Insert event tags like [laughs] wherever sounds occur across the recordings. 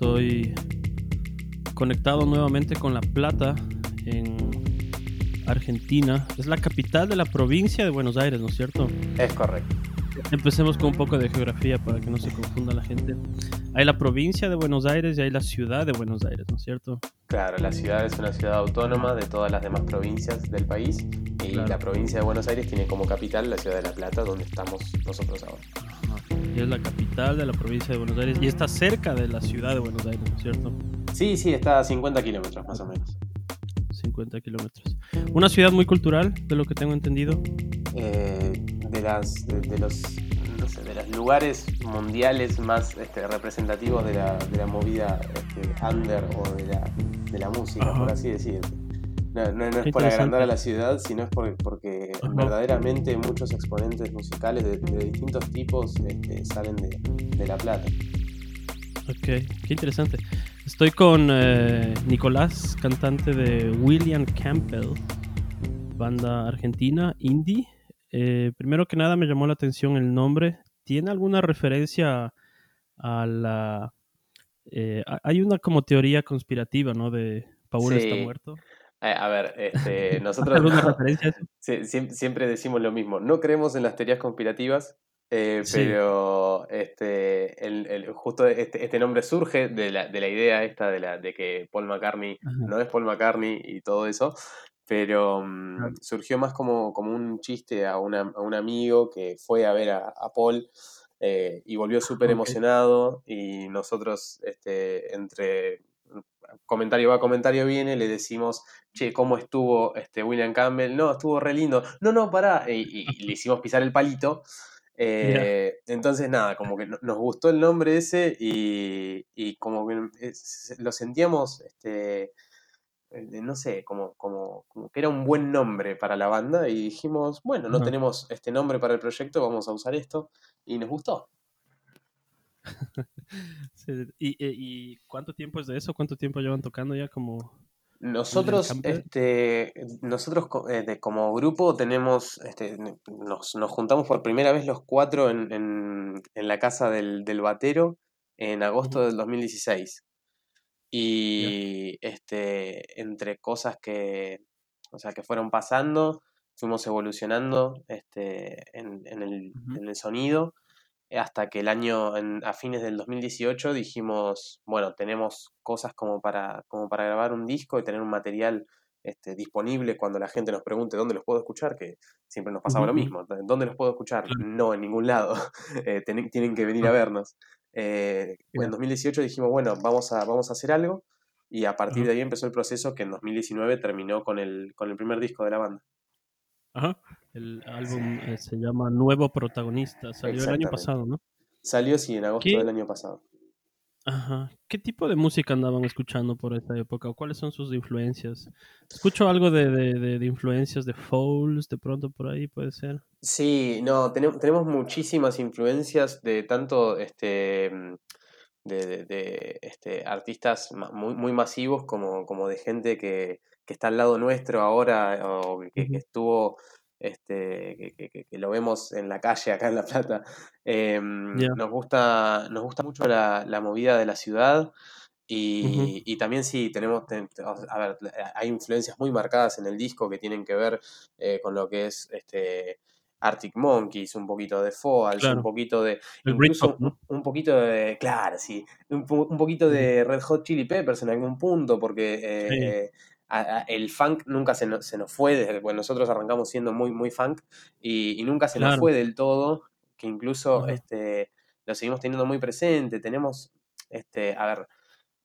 Estoy conectado nuevamente con La Plata en Argentina. Es la capital de la provincia de Buenos Aires, ¿no es cierto? Es correcto. Empecemos con un poco de geografía para que no se confunda la gente. Hay la provincia de Buenos Aires y hay la ciudad de Buenos Aires, ¿no es cierto? Claro, la ciudad es una ciudad autónoma de todas las demás provincias del país y la provincia de Buenos Aires tiene como capital la ciudad de La Plata, donde estamos nosotros ahora. Es la capital de la provincia de Buenos Aires y está cerca de la ciudad de Buenos Aires, ¿no es cierto? Sí, sí, está a 50 kilómetros más o menos. 50 kilómetros. Una ciudad muy cultural, de lo que tengo entendido. Eh, de, las, de, los, de los lugares mundiales más este, representativos de la, de la movida este, under o de la, de la música, por así decirlo. No, no, es por agrandar a la ciudad, sino es porque, verdaderamente muchos exponentes musicales de, distintos tipos este, salen de, La Plata. Ok, qué interesante. Estoy con eh, Nicolás, cantante de William Campbell, banda argentina, indie. Eh, primero que nada me llamó la atención el nombre. ¿Tiene alguna referencia a la... Eh, hay una como teoría conspirativa, ¿no? De Paul está muerto. Eh, a ver, este, [laughs] nosotros [laughs] siempre decimos lo mismo. No creemos en las teorías conspirativas, eh, pero este, el, justo este, este, nombre surge de la, de la idea esta de, la, de que Paul McCartney no es Paul McCartney y todo eso, pero mm, surgió más como, como un chiste a, una, a, un amigo que fue a ver a, Paul eh, y volvió súper emocionado y nosotros este, entre comentario va, comentario viene, le decimos, che, ¿cómo estuvo este William Campbell? No, estuvo re lindo. No, no, pará. Y, le hicimos pisar el palito. [laughs] Eh, entonces, nada, como que nos gustó el nombre ese y, como que lo sentíamos, este, eh, no sé, como, como, que era un buen nombre para la banda y dijimos, bueno, no tenemos este nombre para el proyecto, vamos a usar esto y nos gustó. [laughs] ¿Y, ¿Y, cuánto tiempo es de eso? ¿Cuánto tiempo llevan tocando ya como... Nosotros, este, nosotros eh, como grupo tenemos, este, nos, juntamos por primera vez los cuatro en, en, la casa del, del, batero en agosto del 2016. Y este, entre cosas que, o sea, que fueron pasando, fuimos evolucionando este, en, en, el, en el sonido hasta que el año, a fines del 2018, dijimos, bueno, tenemos cosas como para, como para grabar un disco y tener un material este, disponible cuando la gente nos pregunte dónde los puedo escuchar, que siempre nos pasaba lo mismo, ¿dónde los puedo escuchar? No, en ningún lado, [laughs] eh, tienen que venir a vernos. Eh, en 2018 dijimos, bueno, vamos a, vamos a hacer algo y a partir de ahí empezó el proceso que en 2019 terminó con el, con el primer disco de la banda. Ajá. El álbum eh, se llama Nuevo Protagonista. Salió el año pasado, ¿no? Salió, sí, en agosto del año pasado. Ajá. ¿Qué tipo de música andaban escuchando por esta época? ¿O cuáles son sus influencias? Escucho algo de, de, de, influencias de Fouls, de pronto por ahí puede ser. Sí, no, tenemos, tenemos muchísimas influencias de tanto este de, de, este, artistas muy, muy masivos como, como de gente que, que está al lado nuestro ahora o que, estuvo este, que, lo vemos en la calle acá en La Plata. Em, nos, gusta, nos gusta mucho la, movida de la ciudad y, también sí, tenemos, a ver, hay influencias muy marcadas en el disco que tienen que ver eh, con lo que es este, Arctic Monkeys, un poquito de Foals, un poquito de. incluso un, poquito de. Claro, sí. Un, poquito de Red Hot Chili Peppers en algún punto, porque eh, el funk nunca se, se, nos fue, desde que nosotros arrancamos siendo muy, muy funk, y, nunca se nos fue del todo, que incluso este, lo seguimos teniendo muy presente. Tenemos, este, a ver,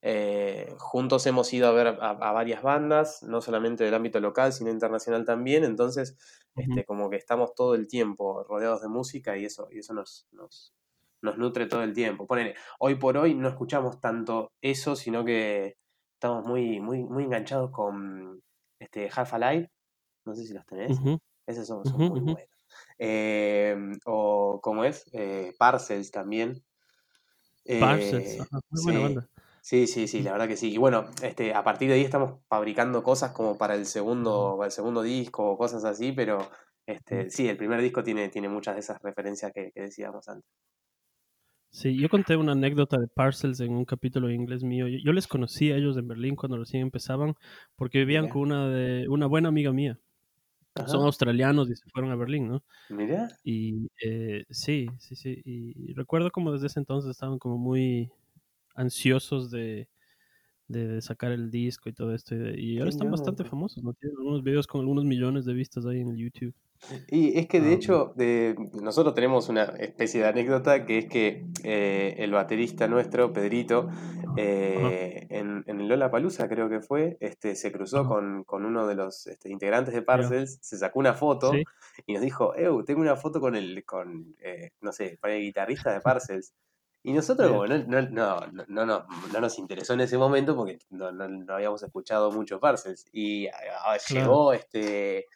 eh, juntos hemos ido a ver a, varias bandas, no solamente del ámbito local, sino internacional también, entonces este, como que estamos todo el tiempo rodeados de música y eso, y eso nos, nos, nos nutre todo el tiempo. Ponele, hoy por hoy no escuchamos tanto eso, sino que estamos muy, muy, muy enganchados con este, Half Alive. No sé si los tenés. Esos son, muy buenos. Em, o como es, eh, Parcels también. Parcels, eh, muy buena banda. Sí, sí, sí, la verdad que sí. Y bueno, este, a partir de ahí estamos fabricando cosas como para el segundo, para el segundo disco o cosas así, pero este, sí, el primer disco tiene, tiene muchas de esas referencias que decíamos antes. Sí, yo conté una anécdota de Parcels en un capítulo de inglés mío. Yo, yo les conocí a ellos en Berlín cuando recién empezaban, porque vivían con una de una buena amiga mía. Son australianos y se fueron a Berlín, ¿no? Mirá. Y eh, sí, sí, sí. Y recuerdo como desde ese entonces estaban como muy ansiosos de, de, de sacar el disco y todo esto. Y, ahora están bastante loco. famosos, ¿no? Tienen algunos videos con algunos millones de vistas ahí en el YouTube. Y es que de Am, hecho, de, nosotros tenemos una especie de anécdota que es que eh, el baterista nuestro, Pedrito, eh, en, en el Lollapalooza creo que fue, este, se cruzó con, con uno de los este, integrantes de. Parcels, se sacó una foto Sí, y nos dijo, Eu, tengo una foto con el, con, eh, no sé, con el guitarrista de Parcels. Y nosotros como no, no, no, no, no, no- no nos interesó en ese momento porque no, no- no habíamos escuchado mucho Parcels. Y ah, Claro. llegó este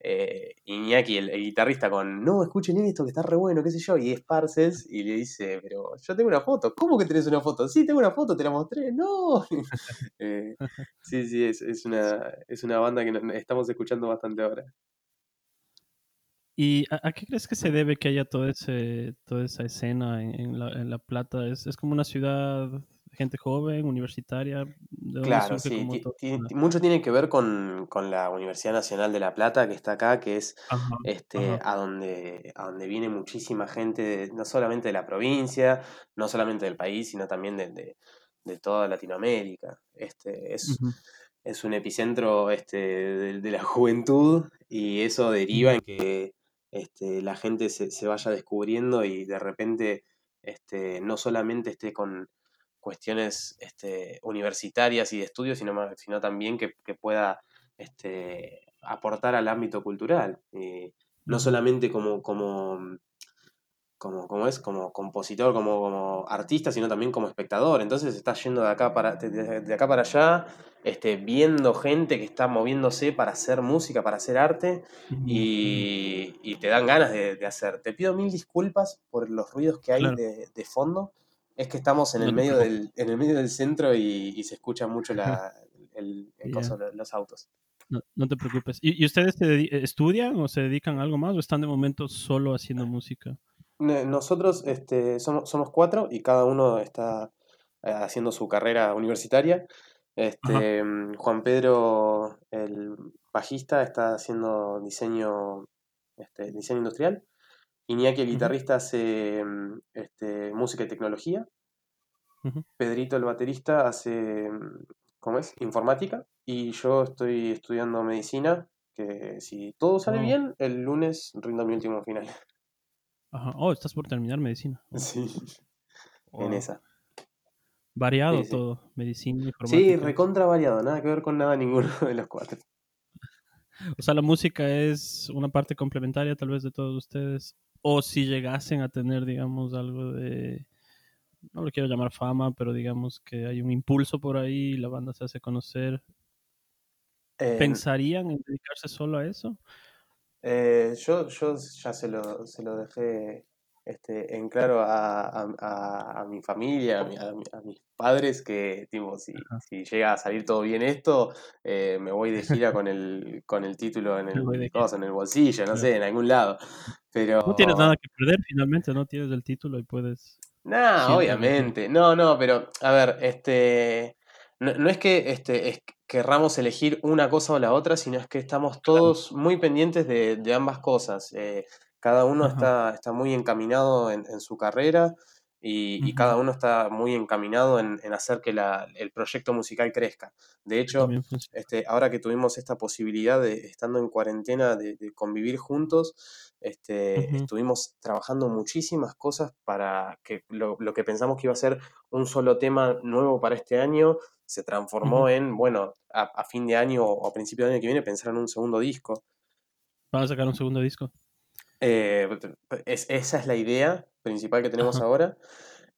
eh, Iñaki, el, el guitarrista, con no, escuchen esto, que está re bueno, qué sé yo, y es Parcels, y le dice, pero yo tengo una foto, ¿cómo que tenés una foto? Sí, tengo una foto, te la mostré, no. [laughs] Eh, sí, sí, es, es, una, es una banda que estamos escuchando bastante ahora. ¿Y a, a qué crees que se debe que haya todo ese, toda esa escena en, en La, en La Plata? ¿Es, es como una ciudad, gente joven, universitaria? ¿De dónde Claro, sí, mucho tiene que ver con, con la Universidad Nacional de La Plata, que está acá, que es Ajá, este, ajá, a donde, a donde viene muchísima gente, de- no solamente de la provincia, no solamente del país, sino también de, de- de toda Latinoamérica. Este, es, es un epicentro este, de, de la [laughs] juventud y eso deriva en que este, la gente se, se vaya descubriendo y de repente este, no solamente esté con cuestiones este, universitarias y de estudios, sino, sino también que, que pueda este, aportar al ámbito cultural. Eh, no solamente como, como, como, como es, como compositor, como, como artista, sino también como espectador. Entonces está yendo de acá para, de, de- acá para allá, este, viendo gente que está moviéndose para hacer música, para hacer arte, y, y te dan ganas de, de hacer. Te pido mil disculpas por los ruidos que hay Claro, de, de fondo. Es que estamos en el medio del, en el medio del centro y, y se escucha mucho la, [laughs] el, el Ya, coso, los autos. no, no te preocupes. ¿Y, y ustedes estudian o se dedican a algo más o están de momento solo haciendo música? Nosotros este, somos, somos cuatro y cada uno está eh, haciendo su carrera universitaria. Este, mm, Juan Pedro, el bajista, está haciendo diseño, este, diseño industrial. Iñaki, el guitarrista, hace mm, este, música y tecnología. Pedrito, el baterista, hace, mm, ¿cómo es? Informática. Y yo estoy estudiando medicina, que si todo sale wow, bien, el lunes rindo mi último final. Ajá. Oh, estás por terminar medicina. [laughs] Oh, Sí, en esa. Sí, Variado sí. todo, medicina, Sí, informática. recontra variado, nada que ver con nada ninguno de los cuatro. O sea, la música es una parte complementaria tal vez de todos ustedes. O si llegasen a tener, digamos, algo de, no lo quiero llamar fama, pero digamos que hay un impulso por ahí, la banda se hace conocer. Eh, ¿Pensarían en dedicarse solo a eso? Eh, yo, yo ya se lo, se lo dejé este, en claro a, a- a- a mi familia, a, mi- a mi- a mis padres, que tipo, si, llega a salir todo bien esto, eh, me voy de gira con el, con el título en [laughs] el, cosa, en el bolsillo, no sé, en algún lado. No tienes Pero nada que perder finalmente, ¿no? Tienes el título y puedes volver. obviamente. No, no, pero a ver, este, no, no es que este, es- querramos elegir una cosa o la otra, sino es que estamos Claro. todos muy pendientes de, de ambas cosas. Eh, cada uno Ajá. está, está muy encaminado en, en su carrera y, y cada uno está muy encaminado en, en hacer que la- el proyecto musical crezca. De hecho, este, ahora que tuvimos esta posibilidad de, estando en cuarentena, de, de convivir juntos, este, estuvimos trabajando muchísimas cosas para que lo, lo que pensamos que iba a ser un solo tema nuevo para este año se transformó en, bueno, a, a fin de año o a principio del año que viene pensar en un segundo disco. Van a sacar un segundo disco. Eh, es- esa es la idea principal que tenemos ahora,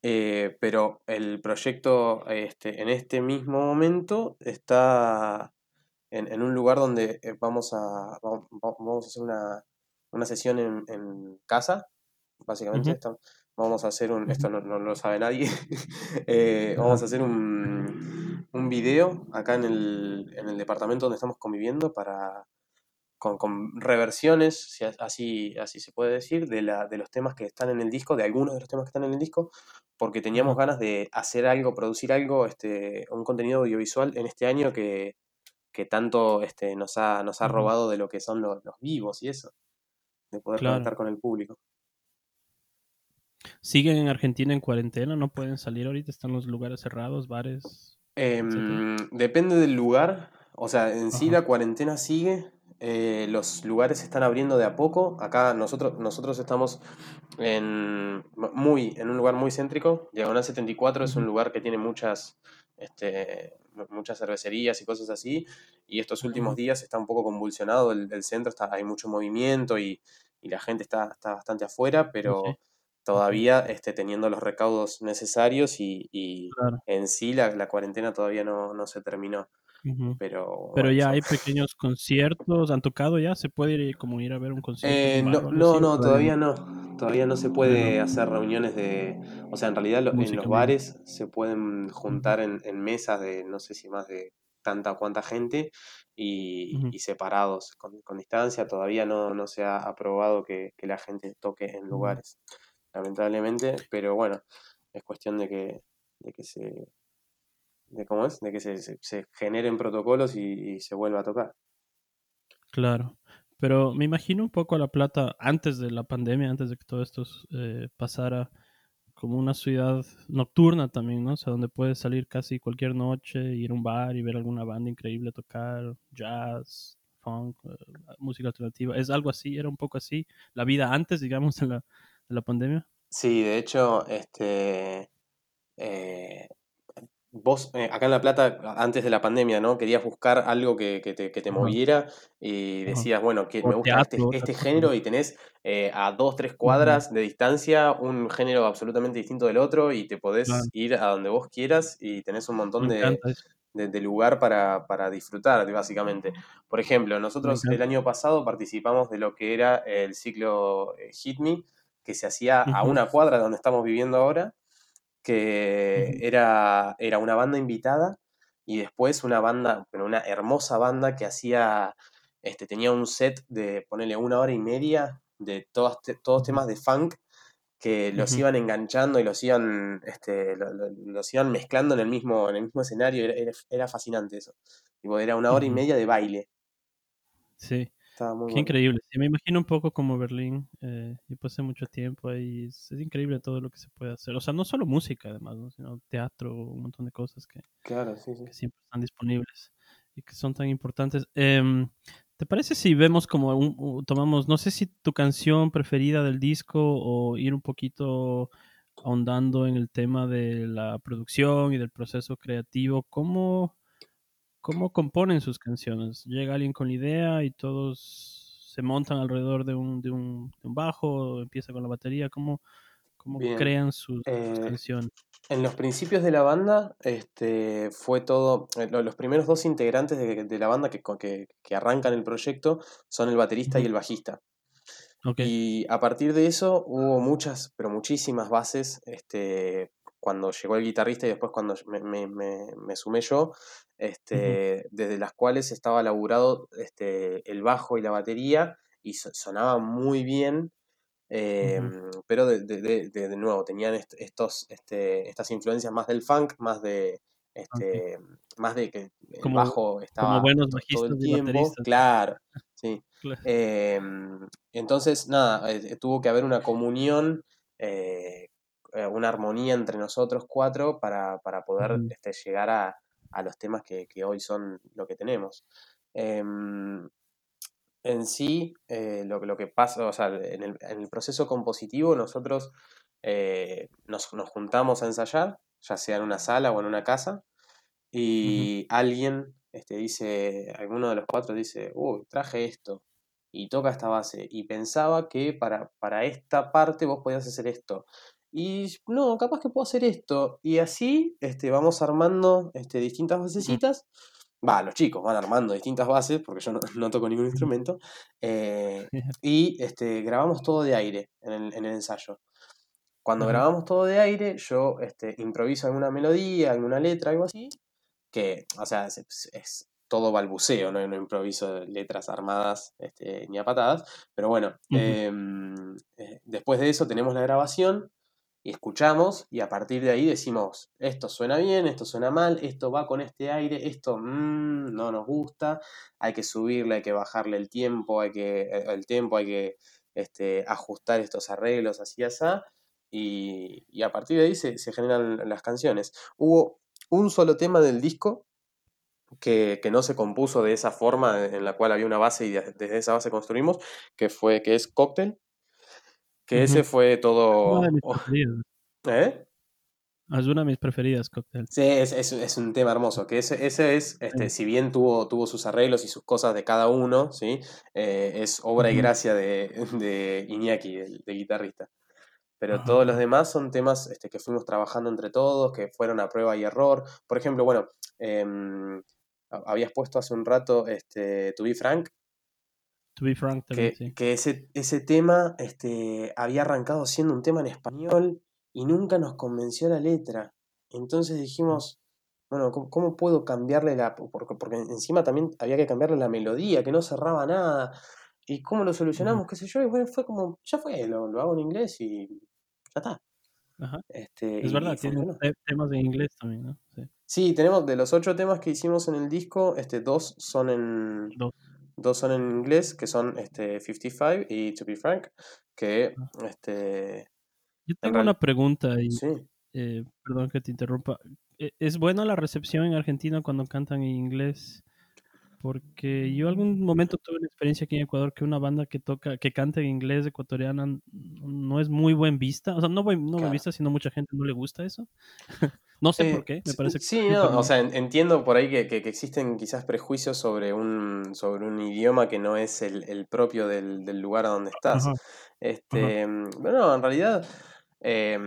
eh, pero el proyecto este, en este mismo momento está en, en un lugar donde eh, vamos a, va- va- vamos a hacer una, una sesión en, en casa, básicamente. Estamos- vamos a hacer un, esto no, no lo sabe nadie, [laughs] eh, vamos a hacer un, un video acá en el, en el departamento donde estamos conviviendo para, con, con reversiones, si así, así se puede decir, de, la, de los temas que están en el disco, de algunos de los temas que están en el disco, porque teníamos ganas de hacer algo, producir algo, este, un contenido audiovisual en este año que, que tanto este, nos, ha, nos ha robado de lo que son los, los vivos y eso, de poder Claro. conectar con el público. ¿Siguen en Argentina en cuarentena? ¿No pueden salir ahorita? ¿Están los lugares cerrados, bares? Em, depende del lugar, o sea, en sí la cuarentena sigue, eh, los lugares se están abriendo de a poco. Acá nosotros, nosotros estamos en, muy, en un lugar muy céntrico. Diagonal 74 es un lugar que tiene muchas, este, mu- muchas cervecerías y cosas así. Y estos últimos días está un poco convulsionado el, el centro, está, hay mucho movimiento y, y la gente está, está bastante afuera, sí. pero todavía este, teniendo los recaudos necesarios y, y Claro. en sí la, la cuarentena todavía no, no se terminó. Pero Pero ya hay pequeños conciertos, ¿han tocado ya? ¿Se puede ir como ir a ver un concierto Eh, bar no, no, no, todavía no? todavía no. Todavía no se no. puede hacer reuniones de... O sea, en realidad lo- en los bares se pueden juntar en, en mesas de no sé si más de tanta o cuanta gente y, y separados con, con distancia. Todavía no, no se ha aprobado que, que la gente toque en lugares, lamentablemente. Pero bueno, es cuestión de que, de que se... De cómo es, de que se, se- se generen protocolos y, y se vuelva a tocar. Claro. Pero me imagino un poco a La Plata antes de la pandemia, antes de que todo esto, eh, pasara, como una ciudad nocturna también, ¿no? O sea, donde puedes salir casi cualquier noche, ir a un bar y ver alguna banda increíble tocar, jazz, funk, eh, música alternativa. ¿Es algo así? ¿Era un poco así? La vida antes, digamos, de la de la pandemia. Sí, de hecho, este... eh, Vos, eh, acá en La Plata, antes de la pandemia, ¿no? Querías buscar algo que, que te, que te moviera y decías, bueno, que me gusta este, este género y tenés eh, a dos, tres cuadras de distancia un género absolutamente distinto del otro y te podés claro. ir a donde vos quieras y tenés un montón de, de- de lugar para, para disfrutar, básicamente. Por ejemplo, nosotros el año pasado participamos de lo que era el ciclo eh, Hit Me, que se hacía a una cuadra de donde estamos viviendo ahora que era, era una banda invitada y después una banda, pero una hermosa banda que hacía, este, tenía un set de, ponerle una hora y media de todos, todos temas de funk que los iban enganchando y los iban, este, lo- lo- los iban mezclando en el mismo, en el mismo escenario, era, era- era fascinante eso. Tipo, era una hora y media de baile, Sí. Estaba muy Qué bueno. increíble. Sí, me imagino un poco como Berlín. Eh, yo pasé mucho tiempo ahí. Es, es increíble todo lo que se puede hacer. O sea, no solo música, además, ¿no? sino teatro, un montón de cosas que, Claro, sí, sí. que siempre están disponibles y que son tan importantes. Em, ¿te parece si vemos como un- tomamos, no sé si tu canción preferida del disco o ir un poquito ahondando en el tema de la producción y del proceso creativo? ¿Cómo, cómo componen sus canciones. Llega alguien con la idea y todos se montan alrededor de un, de un, de un bajo, empieza con la batería. ¿Cómo, cómo Bien. crean sus, sus Eh, canciones? En los principios de la banda, este, fue todo. eh, lo- Los primeros dos integrantes de, de la banda que, co- que, que arrancan el proyecto son el baterista y el bajista. Y a partir de eso hubo muchas, pero muchísimas bases. Este, cuando llegó el guitarrista y después cuando me, me- me- me sumé yo, este, desde las cuales estaba laburado este, el bajo y la batería y so- sonaba muy bien. Em, pero de, de- de- de- nuevo, tenían est- estos, este, estas influencias más del funk, más de, este, más de que el Como, bajo como estaba buenos todo el tiempo, claro, sí. [laughs] Claro. Em, entonces, nada, eh, tuvo que haber una comunión, eh, eh, una armonía entre nosotros cuatro para, para poder este, llegar a, a los temas que, que hoy son lo que tenemos. Em, en sí, eh, lo, lo que pasa, o sea, en el, en el proceso compositivo nosotros eh, nos, nos juntamos a ensayar, ya sea en una sala o en una casa, y alguien este, dice, alguno de los cuatro dice, uy, traje esto, y toca esta base, y pensaba que para, para esta parte vos podías hacer esto. Y no, capaz que puedo hacer esto. Y así este, vamos armando este, distintas basecitas. Va, los chicos van armando distintas bases, porque yo no, [laughs] no toco ningún instrumento. eh, [laughs] y este, grabamos todo de aire en el, en el ensayo. Cuando grabamos todo de aire, yo este, improviso alguna melodía, alguna letra, algo así, que, o sea, es, es- todo balbuceo, no, no improviso letras armadas este, ni a patadas. Pero bueno, em, eh, después de eso tenemos la grabación y escuchamos y a partir de ahí decimos, esto suena bien, esto suena mal, esto va con este aire, esto mm, no nos gusta, hay que subirle, hay que bajarle el tiempo, hay que, eh, el tiempo, hay que este, ajustar estos arreglos, así, así, y, a partir de ahí se, se generan las canciones. Hubo un solo tema del disco que, no se compuso de esa forma en la cual había una base y desde esa base construimos, que fue que es Cocktail, que ese fue todo... ¿Eh? Es una de mis preferidas, Cocktail. Sí, es, un tema hermoso. Que ese, ese es, este, si bien tuvo, tuvo sus arreglos y sus cosas de cada uno, ¿sí? Eh, es obra y gracia [laughs] de, Iñaki, el de guitarrista. Pero todos los demás son temas este, que fuimos trabajando entre todos, que fueron a prueba y error. Por ejemplo, bueno, em, habías puesto hace un rato este, To Be Frank. To Be Frank también, que, sí. que ese, ese tema este, había arrancado siendo un tema en español y nunca nos convenció la letra. Entonces dijimos, bueno, ¿cómo, puedo cambiarle la...? Porque, porque, encima también había que cambiarle la melodía, que no cerraba nada. ¿Y cómo lo solucionamos? ¿Qué sé yo? Y bueno, fue como, ya fue, lo, lo hago en inglés y ya está. Este, es verdad, tiene temas en inglés también, ¿no? Sí. tenemos de los ocho temas que hicimos en el disco, este, dos son en. Dos. Son en inglés, que son este 55 y To Be Frank, que este. Yo tengo una pregunta y eh, perdón que te interrumpa. ¿E-, ¿Es buena la recepción en Argentina cuando cantan en inglés? Porque yo algún momento tuve una experiencia aquí en Ecuador que una banda que toca, que canta en inglés ecuatoriana no es muy buen vista. O sea, no, buen, no buen vista, sino mucha gente no le gusta eso. No sé por qué, me parece que... Sí, no, o sea, entiendo por ahí que, que, existen quizás prejuicios sobre un, sobre un idioma que no es el, el propio del, del, lugar a donde estás. Este, Bueno, en realidad... Eh,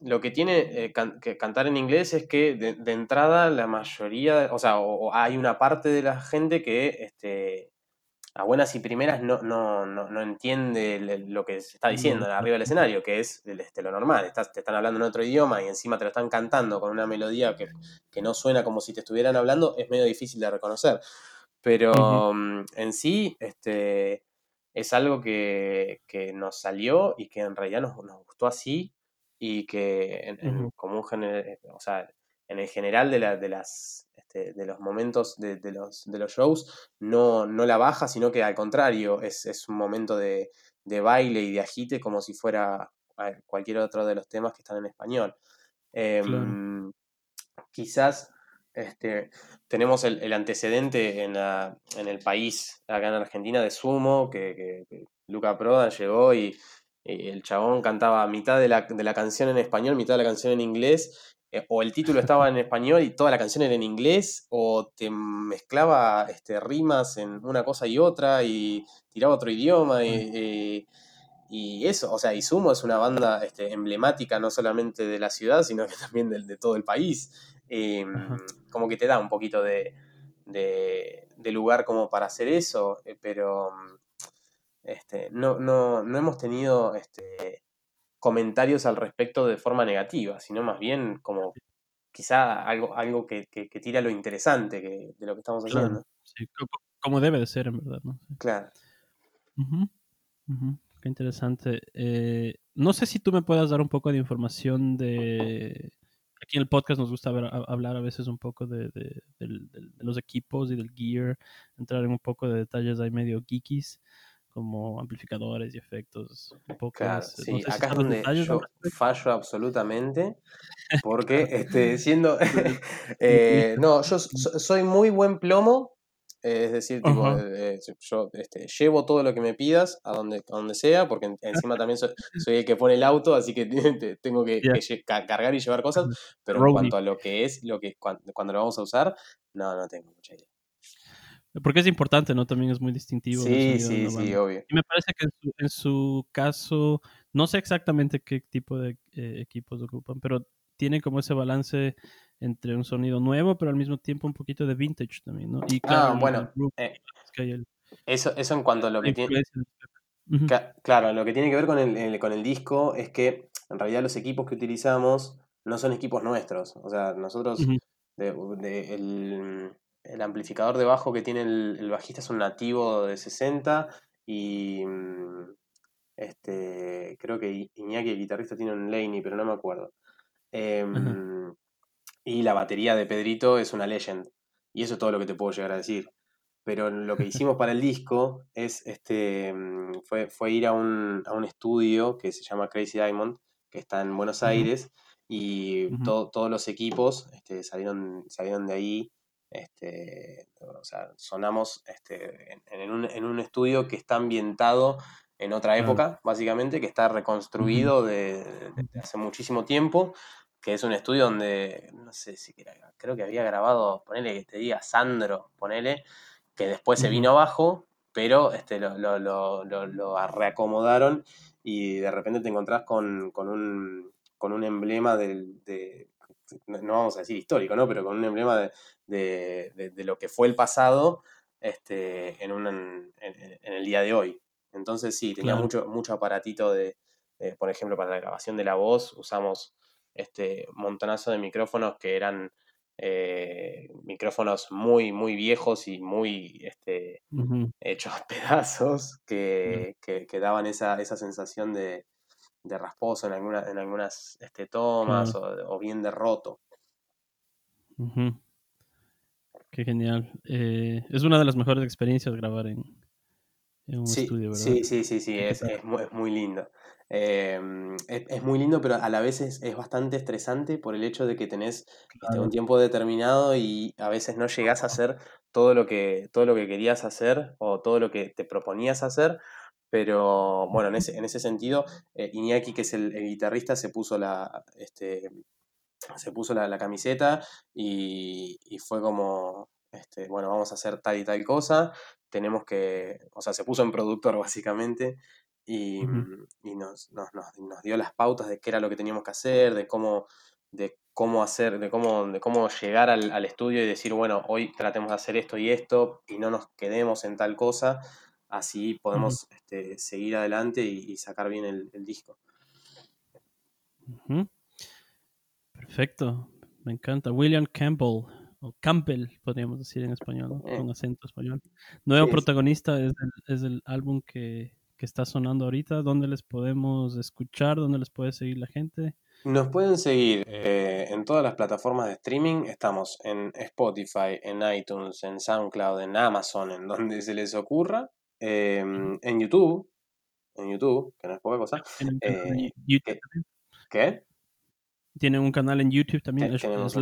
lo que tiene eh, que cantar en inglés es que de, entrada la mayoría, o sea, hay una parte de la gente que este, a buenas y primeras no, no, no, entiende lo que se está diciendo arriba del escenario, que es este, lo normal. Estás, te están hablando en otro idioma y encima te lo están cantando con una melodía que, no suena como si te estuvieran hablando, es medio difícil de reconocer. Pero mm, en sí, este, es algo que, nos salió y que en realidad nos, nos gustó así y que en, como eh, o sea, en el general de, la, de las este, de los momentos de, los, de los shows no, no la baja, sino que al contrario, es, un momento de, baile y de agite como si fuera cualquier otro de los temas que están en español. Em, quizás este, tenemos el, antecedente en, en, el país, acá en Argentina, de Sumo, que, que Luca Prodan llegó y eh, el chabón cantaba mitad de la, de la, canción en español, mitad de la canción en inglés, eh, o el título estaba en español y toda la canción era en inglés, o te mezclaba este, rimas en una cosa y otra y tiraba otro idioma. Y, y, eso, o sea, Izumo es una banda este, emblemática no solamente de la ciudad, sino que también de, de todo el país. Em, como que te da un poquito de, de, de lugar como para hacer eso, eh, pero este, no, no, no hemos tenido este, comentarios al respecto de forma negativa, sino más bien como quizá algo, algo que, que, tira lo interesante que, de lo que estamos haciendo. como debe de ser, en verdad. ¿no? Claro. Qué interesante. Eh, no sé si tú me puedas dar un poco de información de... Aquí en el podcast nos gusta hablar a veces un poco de, de, los equipos y del gear, entrar en un poco de detalles ahí medio geekies como amplificadores y efectos. Un poco claro, sí, acá es donde yo fallo absolutamente, porque [laughs] este, siendo, [laughs] eh, no, yo soy muy buen plomo, es decir, tipo, eh, yo este, llevo todo lo que me pidas a donde, a donde sea, porque encima también soy, el que pone el auto, así que [laughs] tengo que, cargar y llevar cosas, pero en cuanto a lo que es, lo que cuando, cuando lo vamos a usar, no, no tengo mucha idea. Porque es importante, ¿no? También es muy distintivo. Sí, sí, sí, obvio. Y me parece que en su, caso, no sé exactamente qué tipo de eh, equipos ocupan, pero tiene como ese balance entre un sonido nuevo, pero al mismo tiempo un poquito de vintage también, ¿no? Y claro, ah, bueno. Eh, eso, eso en cuanto a lo que tiene... Claro, lo que tiene que ver con el, con el disco es que en realidad los equipos que utilizamos no son equipos nuestros. O sea, nosotros de, el, el amplificador de bajo que tiene el, bajista es un nativo de 60 y mm, este, creo que Iñaki, el guitarrista, tiene un Laney, pero no me acuerdo. Em, y la batería de Pedrito es una Legend. Y eso es todo lo que te puedo llegar a decir. Pero lo que [laughs] hicimos para el disco es este mm, fue, fue ir a un, a un, estudio que se llama Crazy Diamond, que está en Buenos Aires, y todos los equipos este, salieron, salieron de ahí. Este, o sea, sonamos este, en, un, en, un, estudio que está ambientado en otra época, básicamente, que está reconstruido de, hace muchísimo tiempo, que es un estudio donde, no sé si creo que había grabado, ponele que te diga Sandro, ponele, que después se vino abajo, pero este, lo, lo, lo, lo, reacomodaron y de repente te encontrás con, con, un, con un emblema del, de, no vamos a decir histórico, ¿no? Pero con un emblema de, de lo que fue el pasado este, en, un, en, en, el día de hoy. Entonces sí, tenía mucho, mucho aparatito de, por ejemplo, para la grabación de la voz usamos este montonazo de micrófonos que eran eh, micrófonos muy, muy viejos y muy este, hechos [laughs] pedazos que, que, daban esa, esa sensación de, de, rasposo en, alguna, en algunas este, tomas o, bien de roto. Qué genial. Eh, es una de las mejores experiencias grabar en, sí, Sí, sí, sí, sí, es, es, muy, lindo. Em, es, muy lindo, pero a la vez es, bastante estresante por el hecho de que tenés este, un tiempo determinado y a veces no llegás a hacer todo lo que, todo lo que querías hacer o todo lo que te proponías hacer. Pero bueno, en ese, en ese sentido, eh, Iñaki, que es el, guitarrista, se puso la, este, se puso la, camiseta y, y, fue como, este, bueno, vamos a hacer tal y tal cosa, tenemos que, o sea, se puso en productor [laughs] básicamente y, y nos, nos, nos, dio las pautas de qué era lo que teníamos que hacer, de cómo, de cómo hacer, de cómo, de cómo llegar al, al, estudio y decir, bueno, hoy tratemos de hacer esto y esto y no nos quedemos en tal cosa, así podemos este, seguir adelante y, sacar bien el, el disco. Perfecto, me encanta. William Campbell o Campbell, podríamos decir en español, eh. con acento español. Nuevo protagonista es el, es el álbum que, que, está sonando ahorita. ¿Dónde les podemos escuchar? ¿Dónde les puede seguir la gente? Nos pueden seguir eh, en todas las plataformas de streaming. Estamos en Spotify, en iTunes, en SoundCloud, en Amazon, en donde se les ocurra. Em, en YouTube, en YouTube, que no es poca cosa. Eh, ¿Qué? Tienen un canal en YouTube también. Tenemos, un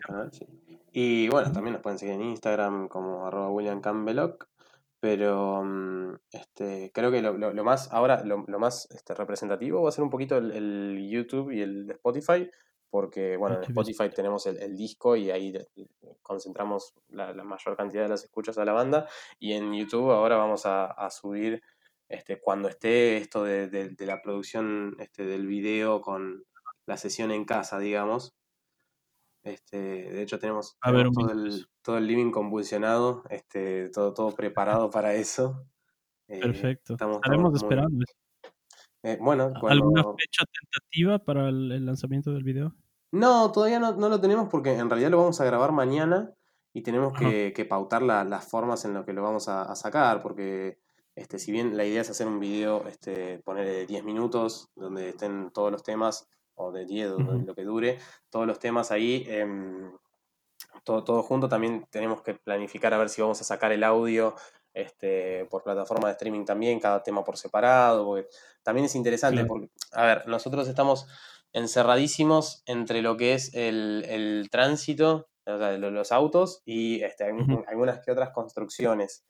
canal, sí. Y bueno, también nos pueden seguir en Instagram como arroba William Pero mm, este, creo que lo, lo, más, ahora, lo, lo más este, representativo va a ser un poquito el, YouTube y el Spotify, porque bueno, en Spotify tenemos el, disco y ahí concentramos la, mayor cantidad de las escuchas a la banda. Y en YouTube ahora vamos a, subir, este, cuando esté esto de, de, la producción este, del video con la sesión en casa, digamos, este, de hecho, tenemos, todo, el, todo, el, living convulsionado, este, todo, todo preparado para eso. Eh, Perfecto. Estaremos esperando. Eh, bueno, ¿alguna fecha tentativa para el, lanzamiento del video? No, todavía no, lo tenemos porque en realidad lo vamos a grabar mañana y tenemos que, pautar las formas en las que lo vamos a, sacar, porque este, si bien la idea es hacer un video, este, poner 10 minutos donde estén todos los temas o de 10, lo que dure, todos los temas ahí, em, todo, todo junto. También tenemos que planificar a ver si vamos a sacar el audio este, por plataforma de streaming también, cada tema por separado, porque también es interesante, porque, a ver, nosotros estamos encerradísimos entre lo que es el, tránsito, o sea, los autos, y este, algunas que otras construcciones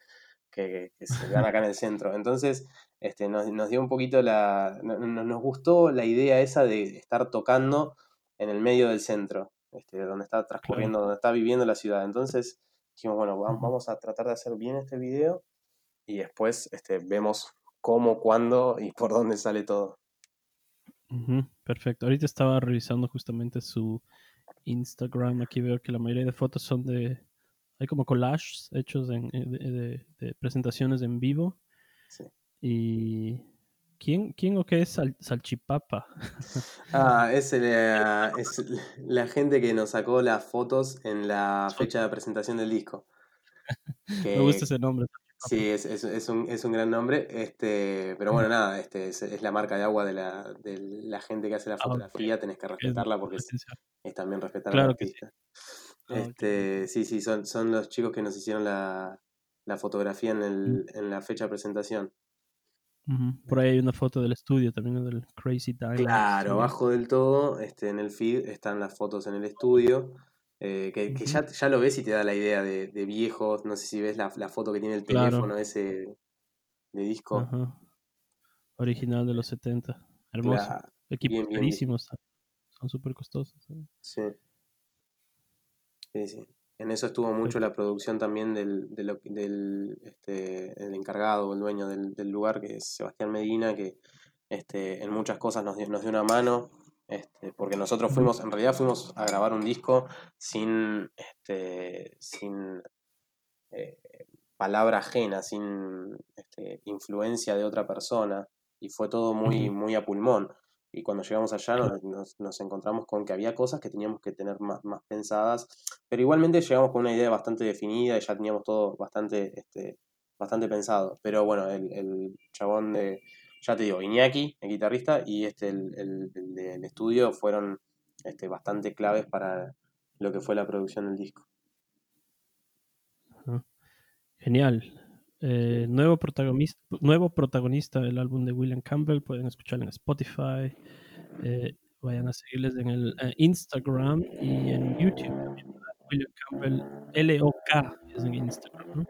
que, que, se dan acá en el centro. Entonces, este, nos, dio un poquito la. nos gustó la idea esa de estar tocando en el medio del centro, este, donde está transcurriendo, donde está viviendo la ciudad. Entonces dijimos, bueno, vamos a tratar de hacer bien este video y después este, vemos cómo, cuándo y por dónde sale todo. perfecto. Ahorita estaba revisando justamente su Instagram. Aquí veo que la mayoría de fotos son de. Hay como collages hechos en, de presentaciones en vivo. Y ¿Quién, quién o qué es Salchipapa? [laughs] ah, es, es, la gente que nos sacó las fotos en la fecha de presentación del disco. [laughs] Me gusta ese nombre. Sí, es, es, es, un, es un gran nombre, este, pero bueno, nada, este, es, la marca de agua de la, de la gente que hace la ah, fotografía, tenés que respetarla porque es, también respetar a la artista. Ah, este, sí, sí, son, son los chicos que nos hicieron la, la fotografía en, el, en la fecha de presentación. Por ahí hay una foto del estudio también, del Crazy Time. Claro, abajo del todo, este, en el feed, están las fotos en el estudio. Eh, que, ya, ya, lo ves y te da la idea de, de viejos. No sé si ves la, la foto que tiene el teléfono ese de disco. Original de los 70. Hermoso. Equipos carísimos. Son súper costosos. Sí. Sí, sí. En eso estuvo mucho la producción también del, del este, el encargado, el dueño del, del, lugar, que es Sebastián Medina, que este, en muchas cosas nos dio, nos dio una mano, este, porque nosotros fuimos, en realidad fuimos a grabar un disco sin, este, sin eh, palabra ajena, sin este, influencia de otra persona, y fue todo muy, muy a pulmón. Y cuando llegamos allá nos, encontramos con que había cosas que teníamos que tener más, más, pensadas, pero igualmente llegamos con una idea bastante definida y ya teníamos todo bastante, este, bastante pensado. Pero bueno, el, el chabón de, ya te digo, Iñaki, el guitarrista, y este, el, el, del estudio fueron este, bastante claves para lo que fue la producción del disco. Genial. Eh, nuevo, protagonista, nuevo protagonista del álbum de William Campbell, pueden escucharlo en Spotify. Eh, vayan a seguirles en el eh, Instagram y en YouTube William Campbell, L-O-K es en Instagram, ¿no?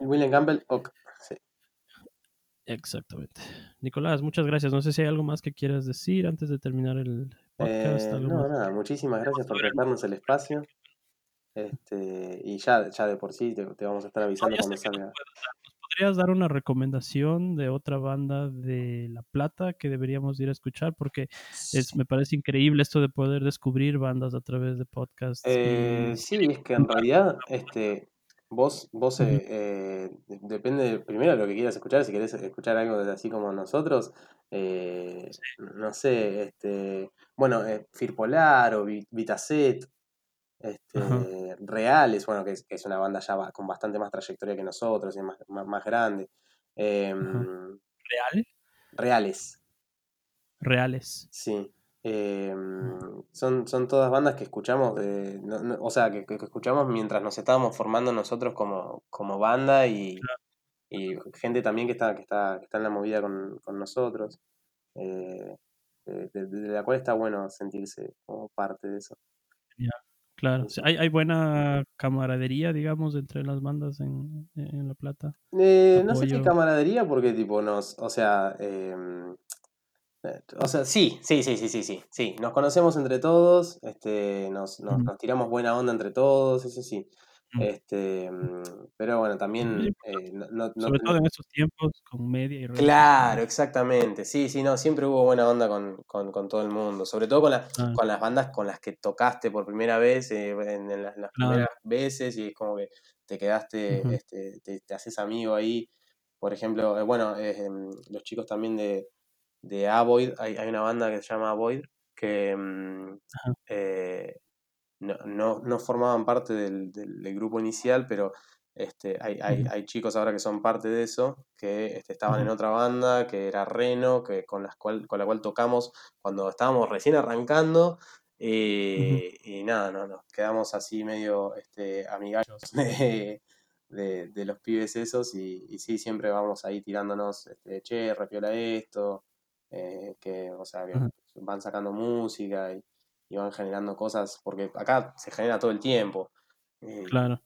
William, Campbell, OK. Sí. Exactamente. Nicolás, muchas gracias. No sé si hay algo más que quieras decir antes de terminar el podcast. no, nada, muchísimas gracias por prestarnos el espacio. Este, y ya, ya de por sí te, vamos a estar avisando cuando salga. ¿Nos podrías dar una recomendación de otra banda de La Plata que deberíamos ir a escuchar? Porque es, me parece increíble esto de poder descubrir bandas a través de podcasts. Eh, sí, es que en realidad este, vos, vos eh, eh, depende primero de lo que quieras escuchar, si querés escuchar algo así como nosotros, no sé, este, bueno, Firpolar o Vitaset este, Reales, bueno, que es, una banda ya con bastante más trayectoria que nosotros, y más, más, grande. Em, ¿Real? Reales. Reales. Sí. Em, son, son todas bandas que escuchamos, de, o sea, que, escuchamos mientras nos estábamos formando nosotros como, como banda y, y, gente también que está, que está, que está en la movida con, con nosotros, eh, de, la cual está bueno sentirse como parte de eso. Claro, hay, hay buena camaradería, digamos, entre las bandas en, en La Plata. Eh, no sé si camaradería, porque tipo nos, o sea, em, eh, o sea, sí, sí, sí, sí, sí, sí, sí, nos conocemos entre todos, este, nos, nos, nos tiramos buena onda entre todos, eso sí. Mm. Este, mm, pero bueno, también... Eh, Sobre todo en estos tiempos, con media y Claro, exactamente. Sí, sí, no, siempre hubo buena onda con, todo el mundo. Sobre todo con, ah. con las bandas con las que tocaste por primera vez, eh, en, las, primeras veces, y es como que te quedaste, este, te, haces amigo ahí. Por ejemplo, eh, bueno, em, los chicos también de, de Avoid, hay, hay, una banda que se llama Avoid, que mm, no, no, formaban parte del, grupo inicial, pero este, hay, hay, chicos ahora que son parte de eso, que este, estaban en otra banda, que era Reno, que con, la cual, con la cual tocamos cuando estábamos recién arrancando. Eh, y nada, no, nos quedamos así medio este, amigallos de, los pibes esos y, y, sí, siempre vamos ahí tirándonos, este, che, repiola esto, eh, que, o sea, van sacando música y, y van generando cosas, porque acá se genera todo el tiempo. Eh, claro.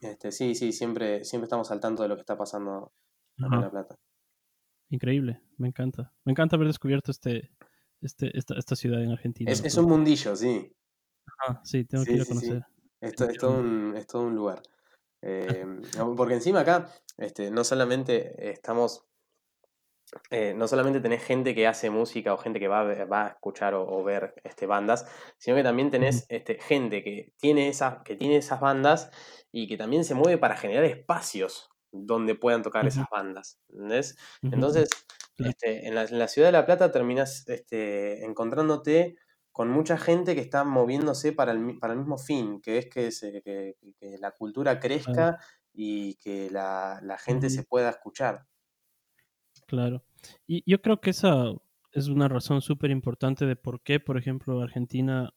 Este, sí, sí, siempre, siempre estamos al tanto de lo que está pasando en La Plata. Increíble, me encanta. Me encanta haber descubierto este, este, esta, esta ciudad en Argentina. Es, un mundillo, sí. sí, tengo que ir a conocer. Esto, es, todo un, es todo un lugar. [laughs] Eh, porque encima acá este, no solamente estamos eh, no solamente tenés gente que hace música o gente que va a, va a escuchar o, ver este, bandas, sino que también tenés este, gente que tiene, esas, que tiene esas bandas y que también se mueve para generar espacios donde puedan tocar esas bandas. Entonces, este, en, la, en la ciudad de La Plata terminás este, encontrándote con mucha gente que está moviéndose para el, para el mismo fin, que es que, se- que- que la cultura crezca y que la, la gente se pueda escuchar. Claro. Y yo creo que esa es una razón súper importante de por qué, por ejemplo, Argentina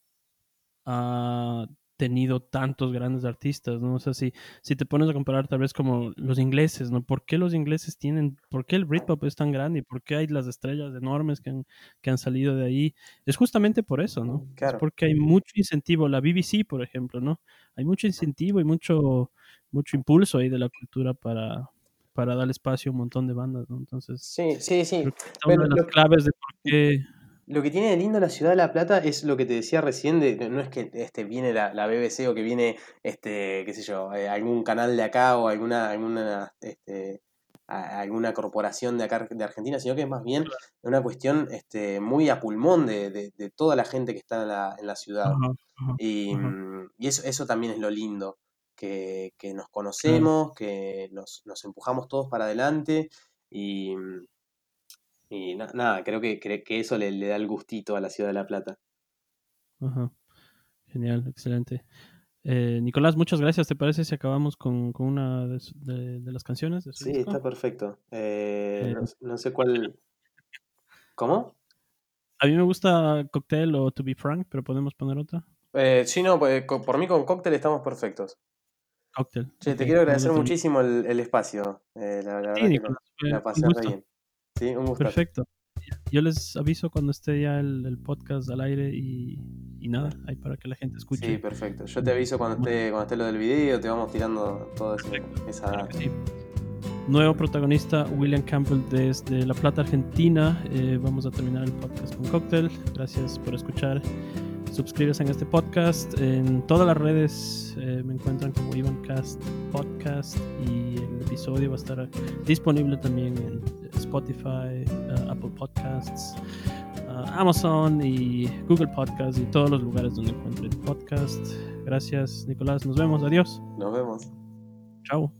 ha tenido tantos grandes artistas, ¿no? O sea, si, si te pones a comparar tal vez como los ingleses, ¿no? ¿Por qué los ingleses tienen, por qué el Britpop es tan grande y por qué hay las estrellas enormes que han, que han salido de ahí? Es justamente por eso, ¿no? Es Claro. porque hay mucho incentivo, la BBC, por ejemplo, ¿no? Hay mucho incentivo y mucho, mucho impulso ahí de la cultura para, para darle espacio a un montón de bandas, ¿no? Entonces, Sí, sí, sí. Pero una de las claves de por qué... Lo que tiene de lindo la ciudad de La Plata es lo que te decía recién, de, no es que este, viene la, la BBC o que viene, este, qué sé yo, eh, algún canal de acá o alguna, alguna, este, a- alguna corporación de acá de Argentina, sino que es más bien una cuestión este, muy a pulmón de, de- de toda la gente que está en la, en la ciudad. Y, mm, y eso, eso también es lo lindo, que, que nos conocemos, que nos, nos empujamos todos para adelante y, y na- nada, creo que, eso le, le da el gustito a la ciudad de La Plata. Ajá. Genial, excelente. Eh, Nicolás, muchas gracias. ¿Te parece si acabamos con, con una de, su- de- de las canciones de Sí, disco? está perfecto. Eh, Eh, no, no sé cuál... ¿Cómo? a mí me gusta Cocktail o To Be Frank, pero podemos poner otra. Sí, no, pues, por mí con cóctel estamos perfectos. Che, te quiero agradecer muchísimo el, el espacio. Eh, la, la Sí, verdad que la, pasé re gusto. bien. Sí, un gustazo. Perfecto. Yo les aviso cuando esté ya el, el podcast al aire y, y nada, ahí para que la gente Sí, escuche. perfecto. Yo te aviso cuando esté, cuando esté lo del video, te vamos tirando toda esa, claro sí. Nuevo protagonista, William Campbell desde La Plata, Argentina. Eh, vamos a terminar el podcast con Cocktail. Gracias por escuchar. Suscríbete en este podcast. En todas las redes eh, me encuentran como Ivancast Podcast y el episodio va a estar disponible también en Spotify, uh, Apple Podcasts, uh, Amazon y Google Podcasts y todos los lugares donde encuentren podcast. Gracias, Nicolás. Nos vemos. Adiós. Nos vemos. Chao.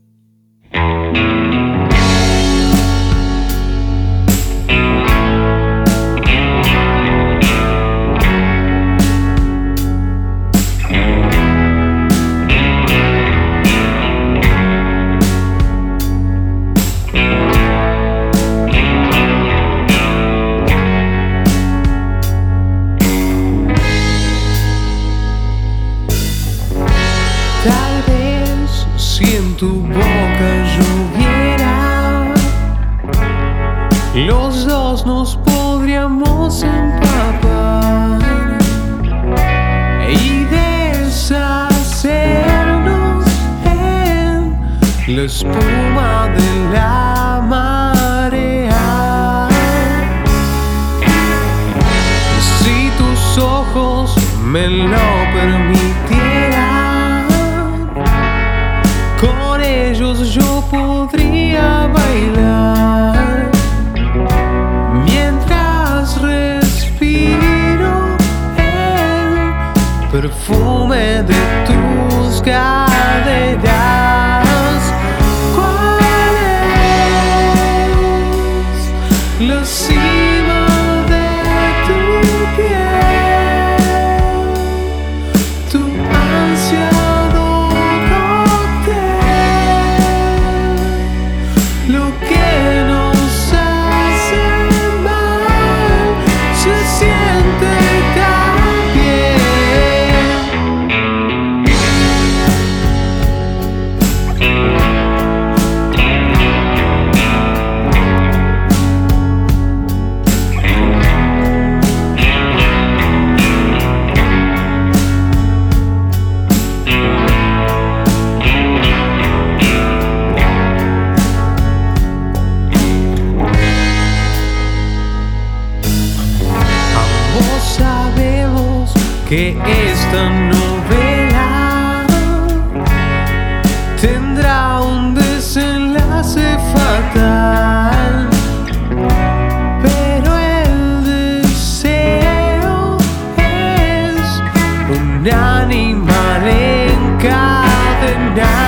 down